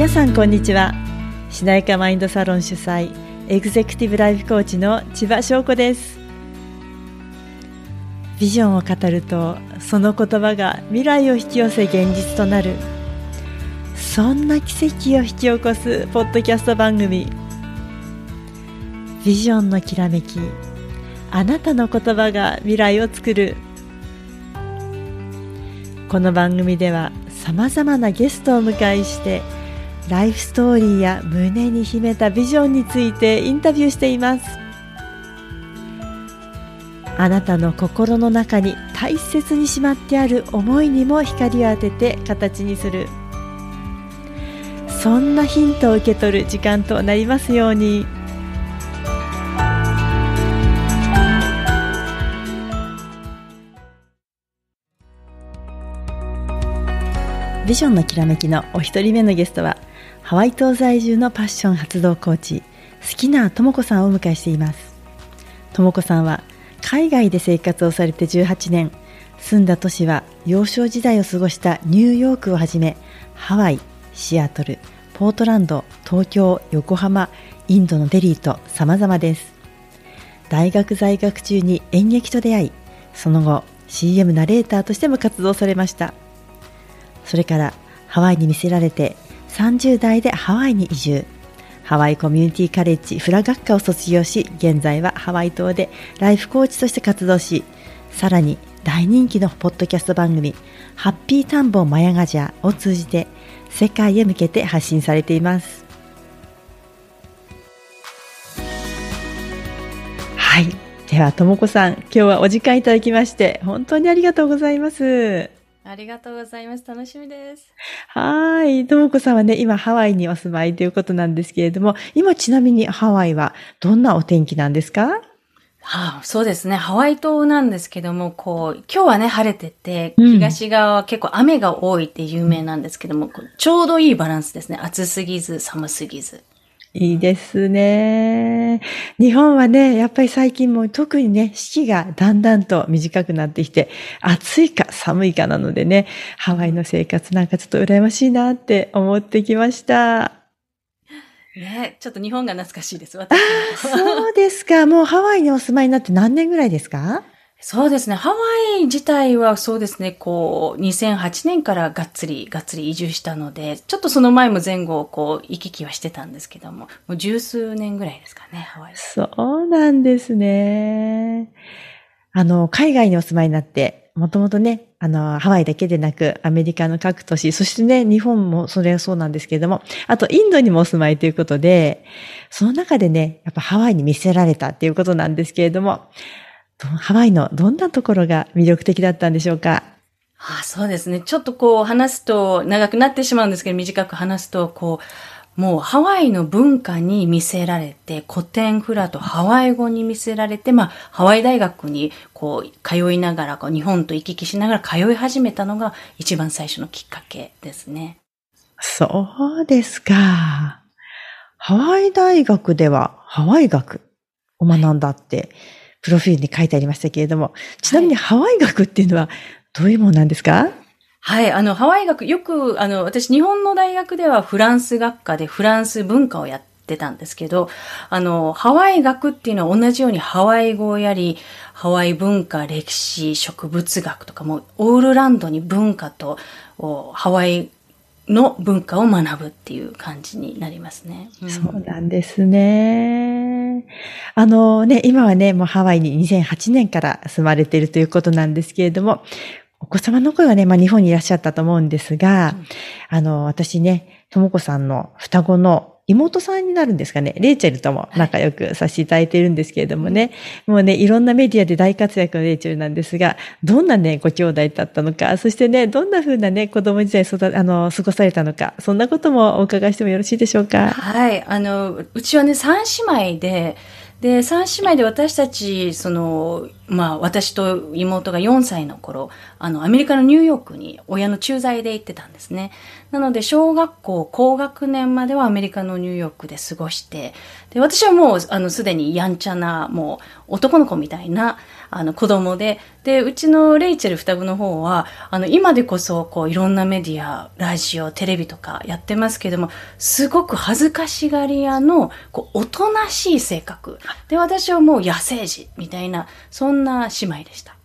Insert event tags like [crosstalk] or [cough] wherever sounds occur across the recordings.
皆さんこんにちは。しなやかマインドサロン主催エグゼクティブライフコーチの千葉翔子です。ビジョンを語るとその言葉が未来を引き寄せ現実となる。そんな奇跡を引き起こすポッドキャスト番組。ビジョンのきらめきあなたの言葉が未来を作る。この番組ではさまざまなゲストをお迎えしてライフストーリーや胸に秘めたビジョンについてインタビューしています。あなたの心の中に大切にしまってある思いにも光を当てて形にする。そんなヒントを受け取る時間となりますように。ビジョンのきらめきのお一人目のゲストはハワイ島在住のパッション発動コーチ好きなとも子さんをお迎えしています。とも子さんは海外で生活をされて18年住んだ都市は幼少時代を過ごしたニューヨークをはじめハワイ、シアトル、ポートランド、東京、横浜、インドのデリーと様々です。大学在学中に演劇と出会いその後 CM ナレーターとしても活動されました。それからハワイに魅せられて30代でハワイに移住ハワイコミュニティカレッジフラ学科を卒業し現在はハワイ島でライフコーチとして活動しさらに大人気のポッドキャスト番組「ハッピータンボマヤガジャー」を通じて世界へ向けて発信されていますはいではともこさん今日はお時間いただきまして本当にありがとうございますありがとうございます。楽しみです。はい。ともこさんはね、今ハワイにお住まいということなんですけれども、今ちなみにハワイはどんなお天気なんですか？はあ、そうですね。ハワイ島なんですけども、こう、今日はね、晴れてて、東側は結構雨が多いって有名なんですけども、うん、ちょうどいいバランスですね。暑すぎず、寒すぎず。いいですね。日本はね、やっぱり最近も特にね、四季がだんだんと短くなってきて、暑いか寒いかなのでね、ハワイの生活なんかちょっと羨ましいなって思ってきました。ね、ちょっと日本が懐かしいです、私 [laughs] そうですか。もうハワイにお住まいになって何年ぐらいですか？そうですね。ハワイ自体はそうですね、こう、2008年からがっつり、がっつり移住したので、ちょっとその前も前後、こう、行き来はしてたんですけども、もう十数年ぐらいですかね、ハワイ。そうなんですね。あの、海外にお住まいになって、もともとね、あの、ハワイだけでなく、アメリカの各都市、そしてね、日本もそれはそうなんですけれども、あとインドにもお住まいということで、その中でね、やっぱハワイに見せられたっていうことなんですけれども、ハワイのどんなところが魅力的だったんでしょうか？あそうですね。ちょっとこう話すと長くなってしまうんですけど、短く話すと、こう、もうハワイの文化に見せられて、古典フラとハワイ語に見せられて、まあ、ハワイ大学にこう、通いながら、こう日本と行き来しながら通い始めたのが一番最初のきっかけですね。そうですか。ハワイ大学ではハワイ学を学んだって、はいプロフィールに書いてありましたけれども、ちなみにハワイ学っていうのはどういうものなんですか？はい、あの、ハワイ学、よく、あの、私、日本の大学ではフランス学科でフランス文化をやってたんですけど、あの、ハワイ学っていうのは同じようにハワイ語をやり、ハワイ文化、歴史、植物学とかも、オールランドに文化と、ハワイの文化を学ぶっていう感じになりますね。うん、そうなんですね。あのね、今はね、もうハワイに2008年から住まれているということなんですけれども、お子様の声はね、まあ日本にいらっしゃったと思うんですが、うん、あの、私ね、ともこさんの双子の妹さんになるんですかね。レイチェルとも仲良くさせていただいているんですけれどもね。はい、もうね、いろんなメディアで大活躍のレイチェルなんですが、どんなね、ご兄弟だったのか、そしてね、どんな風なね、子供時代育、あの、過ごされたのか、そんなこともお伺いしてもよろしいでしょうか？はい。あの、うちはね、三姉妹で、で、三姉妹で私たち、その、まあ、私と妹が4歳の頃、あの、アメリカのニューヨークに親の駐在で行ってたんですね。なので、小学校高学年まではアメリカのニューヨークで過ごして、で、私はもう、あの、すでにやんちゃな、もう、男の子みたいな、あの子供で、で、うちのレイチェル双子の方は、あの、今でこそ、こう、いろんなメディア、ラジオ、テレビとかやってますけども、すごく恥ずかしがり屋の、こう、おとなしい性格。で、私はもう野生児みたいな、そんな姉妹でした。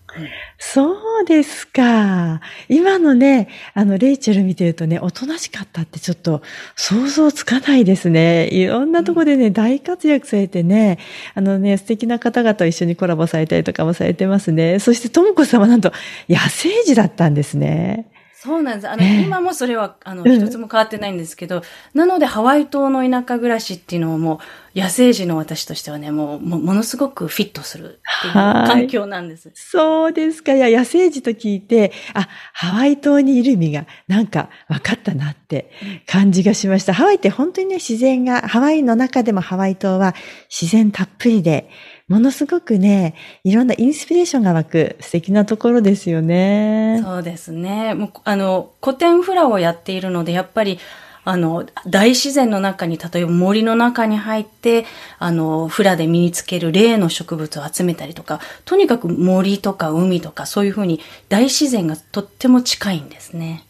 そうですか。今のね、あの、レイチェル見てるとね、おとなしかったってちょっと想像つかないですね。いろんなとこでね、大活躍されてね、あのね、素敵な方々と一緒にコラボされたりとかもされてますね。そして、ともこさんはなんと、野生児だったんですね。そうなんです。あの、えー、今もそれは、あの、一つも変わってないんですけど、うん、なのでハワイ島の田舎暮らしっていうのをもう、野生児の私としてはね、もう、もものすごくフィットするっていう環境なんです。そうですか。いや、野生児と聞いて、あ、ハワイ島にいる意味が、なんか分かったなって感じがしました。ハワイって本当にね、自然が、ハワイの中でもハワイ島は自然たっぷりで、ものすごくね、いろんなインスピレーションが湧く素敵なところですよね。そうですね。もうあの、古典フラをやっているので、やっぱり、あの、大自然の中に、例えば森の中に入って、あの、フラで身につける例の植物を集めたりとか、とにかく森とか海とかそういうふうに大自然がとっても近いんですね。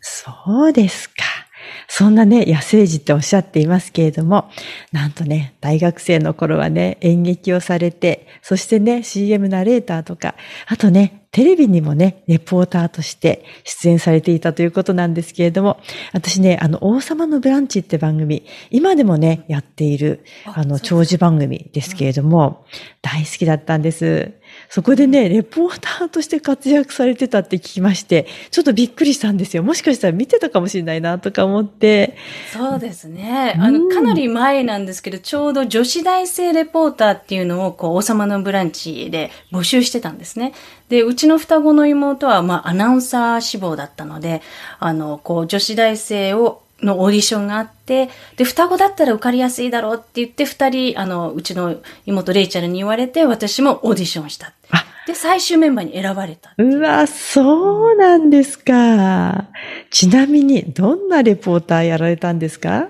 そうですか。そんなね、野生児っておっしゃっていますけれども、なんとね、大学生の頃はね、演劇をされて、そしてね、CM ナレーターとか、あとね、テレビにもね、レポーターとして出演されていたということなんですけれども、私ね、あの、王様のブランチって番組、今でもね、やっている、あの、長寿番組ですけれども、大好きだったんです。そこでね、レポーターとして活躍されてたって聞きまして、ちょっとびっくりしたんですよ。もしかしたら見てたかもしれないなとか思って。そうですね。あの、かなり前なんですけど、ちょうど女子大生レポーターっていうのを、こう、王様のブランチで募集してたんですね。で、うちの双子の妹は、まあ、アナウンサー志望だったので、あの、こう、女子大生をのオーディションがあって、で、双子だったら受かりやすいだろうって言って、二人、あの、うちの妹レイチャルに言われて、私もオーディションした。で、最終メンバーに選ばれたう。うわ、そうなんですか。ちなみに、どんなレポーターやられたんですか？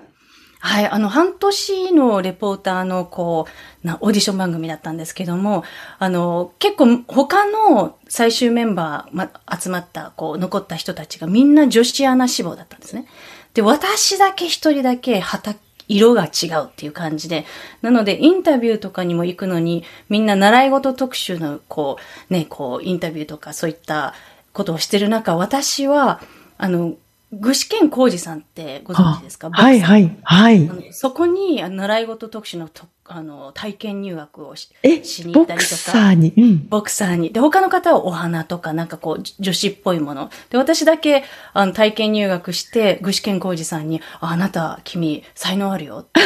はい、あの、半年のレポーターの、こう、な、オーディション番組だったんですけども、あの、結構、他の最終メンバー、ま、集まった、こう、残った人たちがみんな女子アナ志望だったんですね。で、私だけ一人だけ畑、色が違うっていう感じで。なので、インタビューとかにも行くのに、みんな習い事特集の、こう、ね、こう、インタビューとかそういったことをしてる中、私は、あの、具志堅浩二さんってご存知ですか？はいはい、はい。そこに、習い事特集のとあの、体験入学をししに行ったりとか。ボクサーに、うん。ボクサーに。で、他の方はお花とか、なんかこう、女子っぽいもの。で、私だけ、あの、体験入学して、具志堅浩二さんに、ああなた、君、才能あるよって、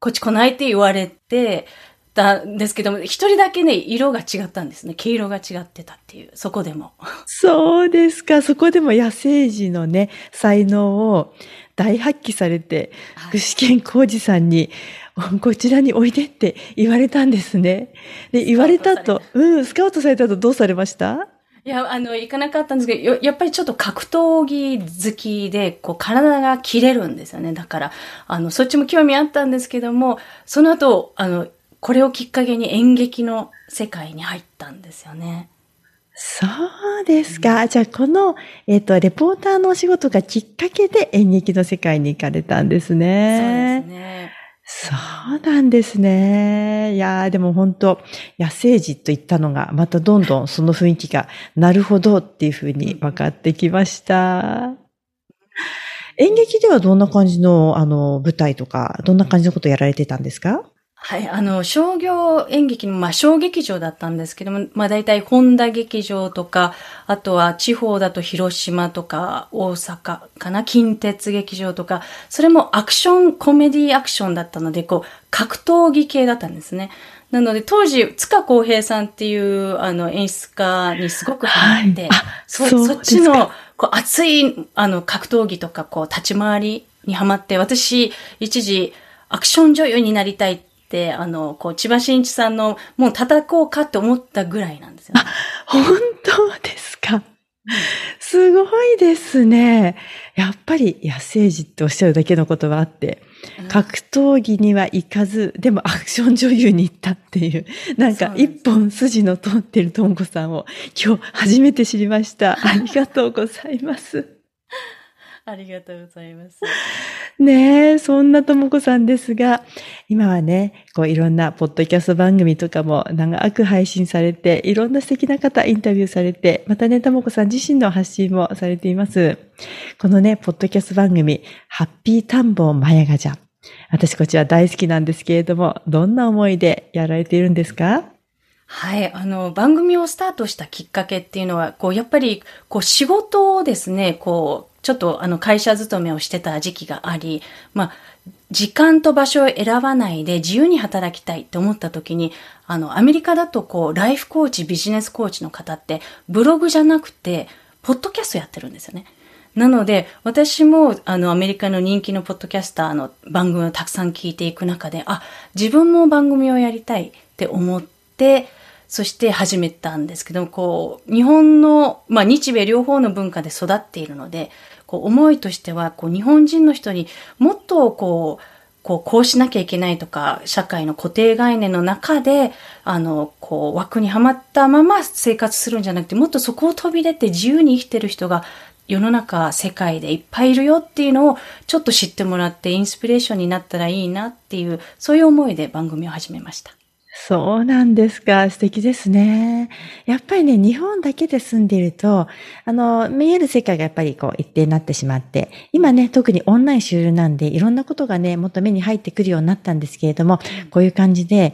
こっち来ないって言われて、たんですけども、一人だけね、色が違ったんですね。毛色が違ってたっていう、そこでも。そうですか。そこでも野生児のね、才能を大発揮されて、具志堅浩二さんに、こちらにおいでって言われたんですね。で、言われたと、うん、スカウトされたとどうされました？いや、あの、行かなかったんですけど、やっぱりちょっと格闘技好きで、こう、体が切れるんですよね。だから、あの、そっちも興味あったんですけども、その後、あの、これをきっかけに演劇の世界に入ったんですよね。そうですか。うん、じゃあ、この、えっ、ー、と、レポーターのお仕事がきっかけで演劇の世界に行かれたんですね。そうですね。そうなんですね。いやでも本当、野生児と言ったのが、またどんどんその雰囲気が、なるほどっていうふうに分かってきました。演劇ではどんな感じの、あの、舞台とか、どんな感じのことをやられてたんですか？はい、あの、商業演劇の、まあ、小劇場だったんですけども、まあ、大体、本田劇場とか、あとは地方だと広島とか、大阪かな、近鉄劇場とか、それもアクション、コメディアクションだったので、こう、格闘技系だったんですね。なので、当時、塚公平さんっていう、あの、演出家にすごくハマって、はい、そそっちの、こう、熱い、あの、格闘技とか、こう、立ち回りにハマって、私、一時、アクション女優になりたいって、あの、こう、千葉真一さんの、もう叩こうかって思ったぐらいなんですよ、ね。本当ですか。すごいですね。やっぱり野生児っておっしゃるだけのことがあって、格闘技には行かず、でもアクション女優に行ったっていう、なんか一本筋の通ってるともこさんを今日初めて知りました。[laughs] ありがとうございます。[laughs] ありがとうございます。ねえ、そんなともこさんですが、今はね、こういろんなポッドキャスト番組とかも長く配信されて、いろんな素敵な方インタビューされて、またね、ともこさん自身の発信もされています。このね、ポッドキャスト番組、ハッピータンボーマヤガジャ。私こちら大好きなんですけれども、どんな思いでやられているんですか？はい。あの、番組をスタートしたきっかけっていうのは、こう、やっぱり、こう、仕事をですね、こう、ちょっとあの会社勤めをしてた時期があり、まあ、時間と場所を選ばないで自由に働きたいって思った時に、あの、アメリカだとこう、ライフコーチ、ビジネスコーチの方って、ブログじゃなくて、ポッドキャストやってるんですよね。なので、私も、あの、アメリカの人気のポッドキャスターの番組をたくさん聞いていく中で、あ、自分も番組をやりたいって思って、そして始めたんですけど、こう、日本の、まあ、日米両方の文化で育っているので、こう思いとしては、こう日本人の人にもっとこう、こう、こうしなきゃいけないとか、社会の固定概念の中で、あの、こう、枠にはまったまま生活するんじゃなくて、もっとそこを飛び出て自由に生きてる人が世の中、世界でいっぱいいるよっていうのをちょっと知ってもらってインスピレーションになったらいいなっていう、そういう思いで番組を始めました。そうなんですか。素敵ですね。やっぱりね、日本だけで住んでいると、あの、見える世界がやっぱりこう一定になってしまって、今ね、特にオンライン主流なんで、いろんなことがね、もっと目に入ってくるようになったんですけれども、こういう感じで、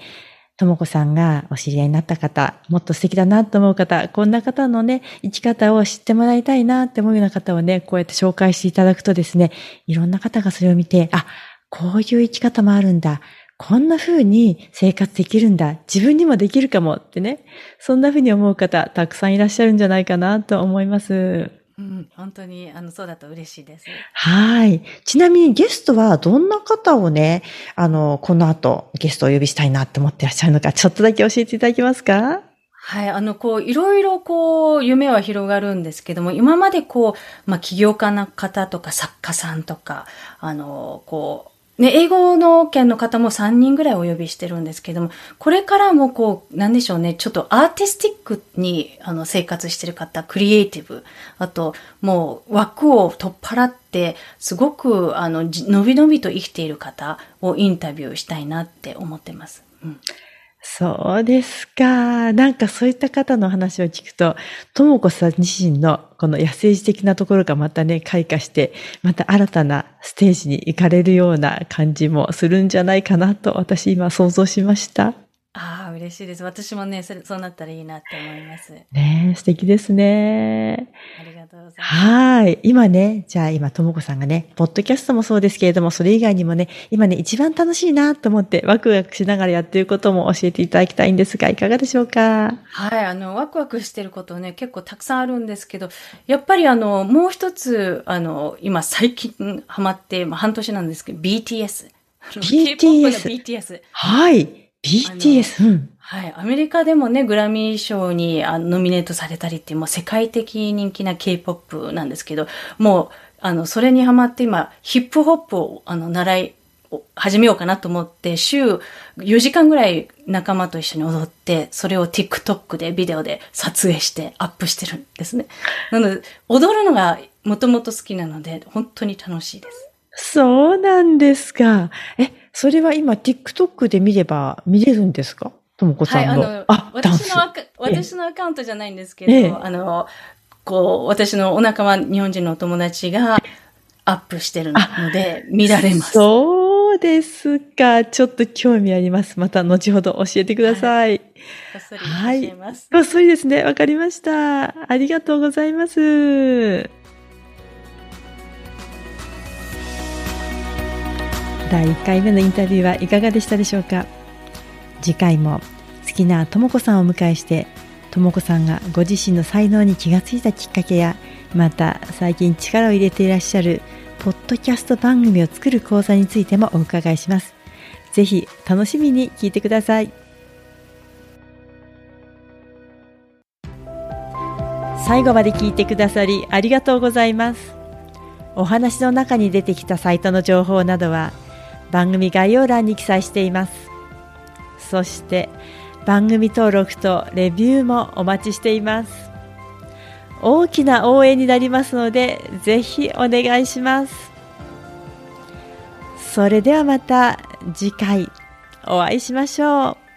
ともこさんがお知り合いになった方、もっと素敵だなと思う方、こんな方のね、生き方を知ってもらいたいなって思うような方をね、こうやって紹介していただくとですね、いろんな方がそれを見て、あ、こういう生き方もあるんだ。こんな風に生活できるんだ。自分にもできるかもってね。そんな風に思う方、たくさんいらっしゃるんじゃないかなと思います。うん、本当に、あの、そうだと嬉しいです。はい。ちなみにゲストはどんな方をね、あの、この後ゲストをお呼びしたいなって思ってらっしゃるのか、ちょっとだけ教えていただけますか？はい。あの、こう、いろいろこう、夢は広がるんですけども、今までこう、まあ、起業家の方とか作家さんとか、あの、こう、ね、英語の県の方も3人ぐらいお呼びしてるんですけども、これからもこう、なんでしょうね、ちょっとアーティスティックにあの生活してる方、クリエイティブ、あともう枠を取っ払って、すごくあの、のびのびと生きている方をインタビューしたいなって思ってます。うんそうですか。なんかそういった方の話を聞くと、ともこさん自身のこの野生児的なところがまたね、開花して、また新たなステージに行かれるような感じもするんじゃないかなと私今想像しました。嬉しいです。私もね、それ、そうなったらいいなって思います。ね素敵ですね。ありがとうございます。はい。今ね、じゃあ今、ともこさんがね、ポッドキャストもそうですけれども、それ以外にもね、今ね、一番楽しいなと思ってワクワクしながらやっていることも教えていただきたいんですが、いかがでしょうか？はい。あの、ワクワクしてることね、結構たくさんあるんですけど、やっぱりあの、もう一つ、あの、今最近ハマって、まあ、半年なんですけど、BTS。BTS。BTS。はい。BTS、うん。はい。アメリカでもね、グラミー賞にあノミネートされたりっていう、もう世界的人気な K-POP なんですけど、もう、あの、それにハマって今、ヒップホップを、あの、習い、始めようかなと思って、週4時間ぐらい仲間と一緒に踊って、それを TikTok でビデオで撮影してアップしてるんですね。なので、踊るのがもともと好きなので、本当に楽しいです。そうなんですか。え、それは今 TikTok で見れば見れるんですか？ともこさんの。はい、あの、私のアカ、私のアカウントじゃないんですけど、ええ、あの、こう、私のお仲間、日本人のお友達がアップしてるので、見られます。そうですか。ちょっと興味あります。また後ほど教えてください。はい、こっそり教えます。はい、こっそりですね。わかりました。ありがとうございます。第1回目のインタビューはいかがでしたでしょうか？次回も好きなとも子さんをお迎えしてとも子さんがご自身の才能に気がついたきっかけやまた最近力を入れていらっしゃるポッドキャスト番組を作る講座についてもお伺いします。ぜひ楽しみに聞いてください。最後まで聞いてくださりありがとうございます。お話の中に出てきたサイトの情報などは番組概要欄に記載しています。そして番組登録とレビューもお待ちしています。大きな応援になりますのでぜひお願いします。それではまた次回お会いしましょう。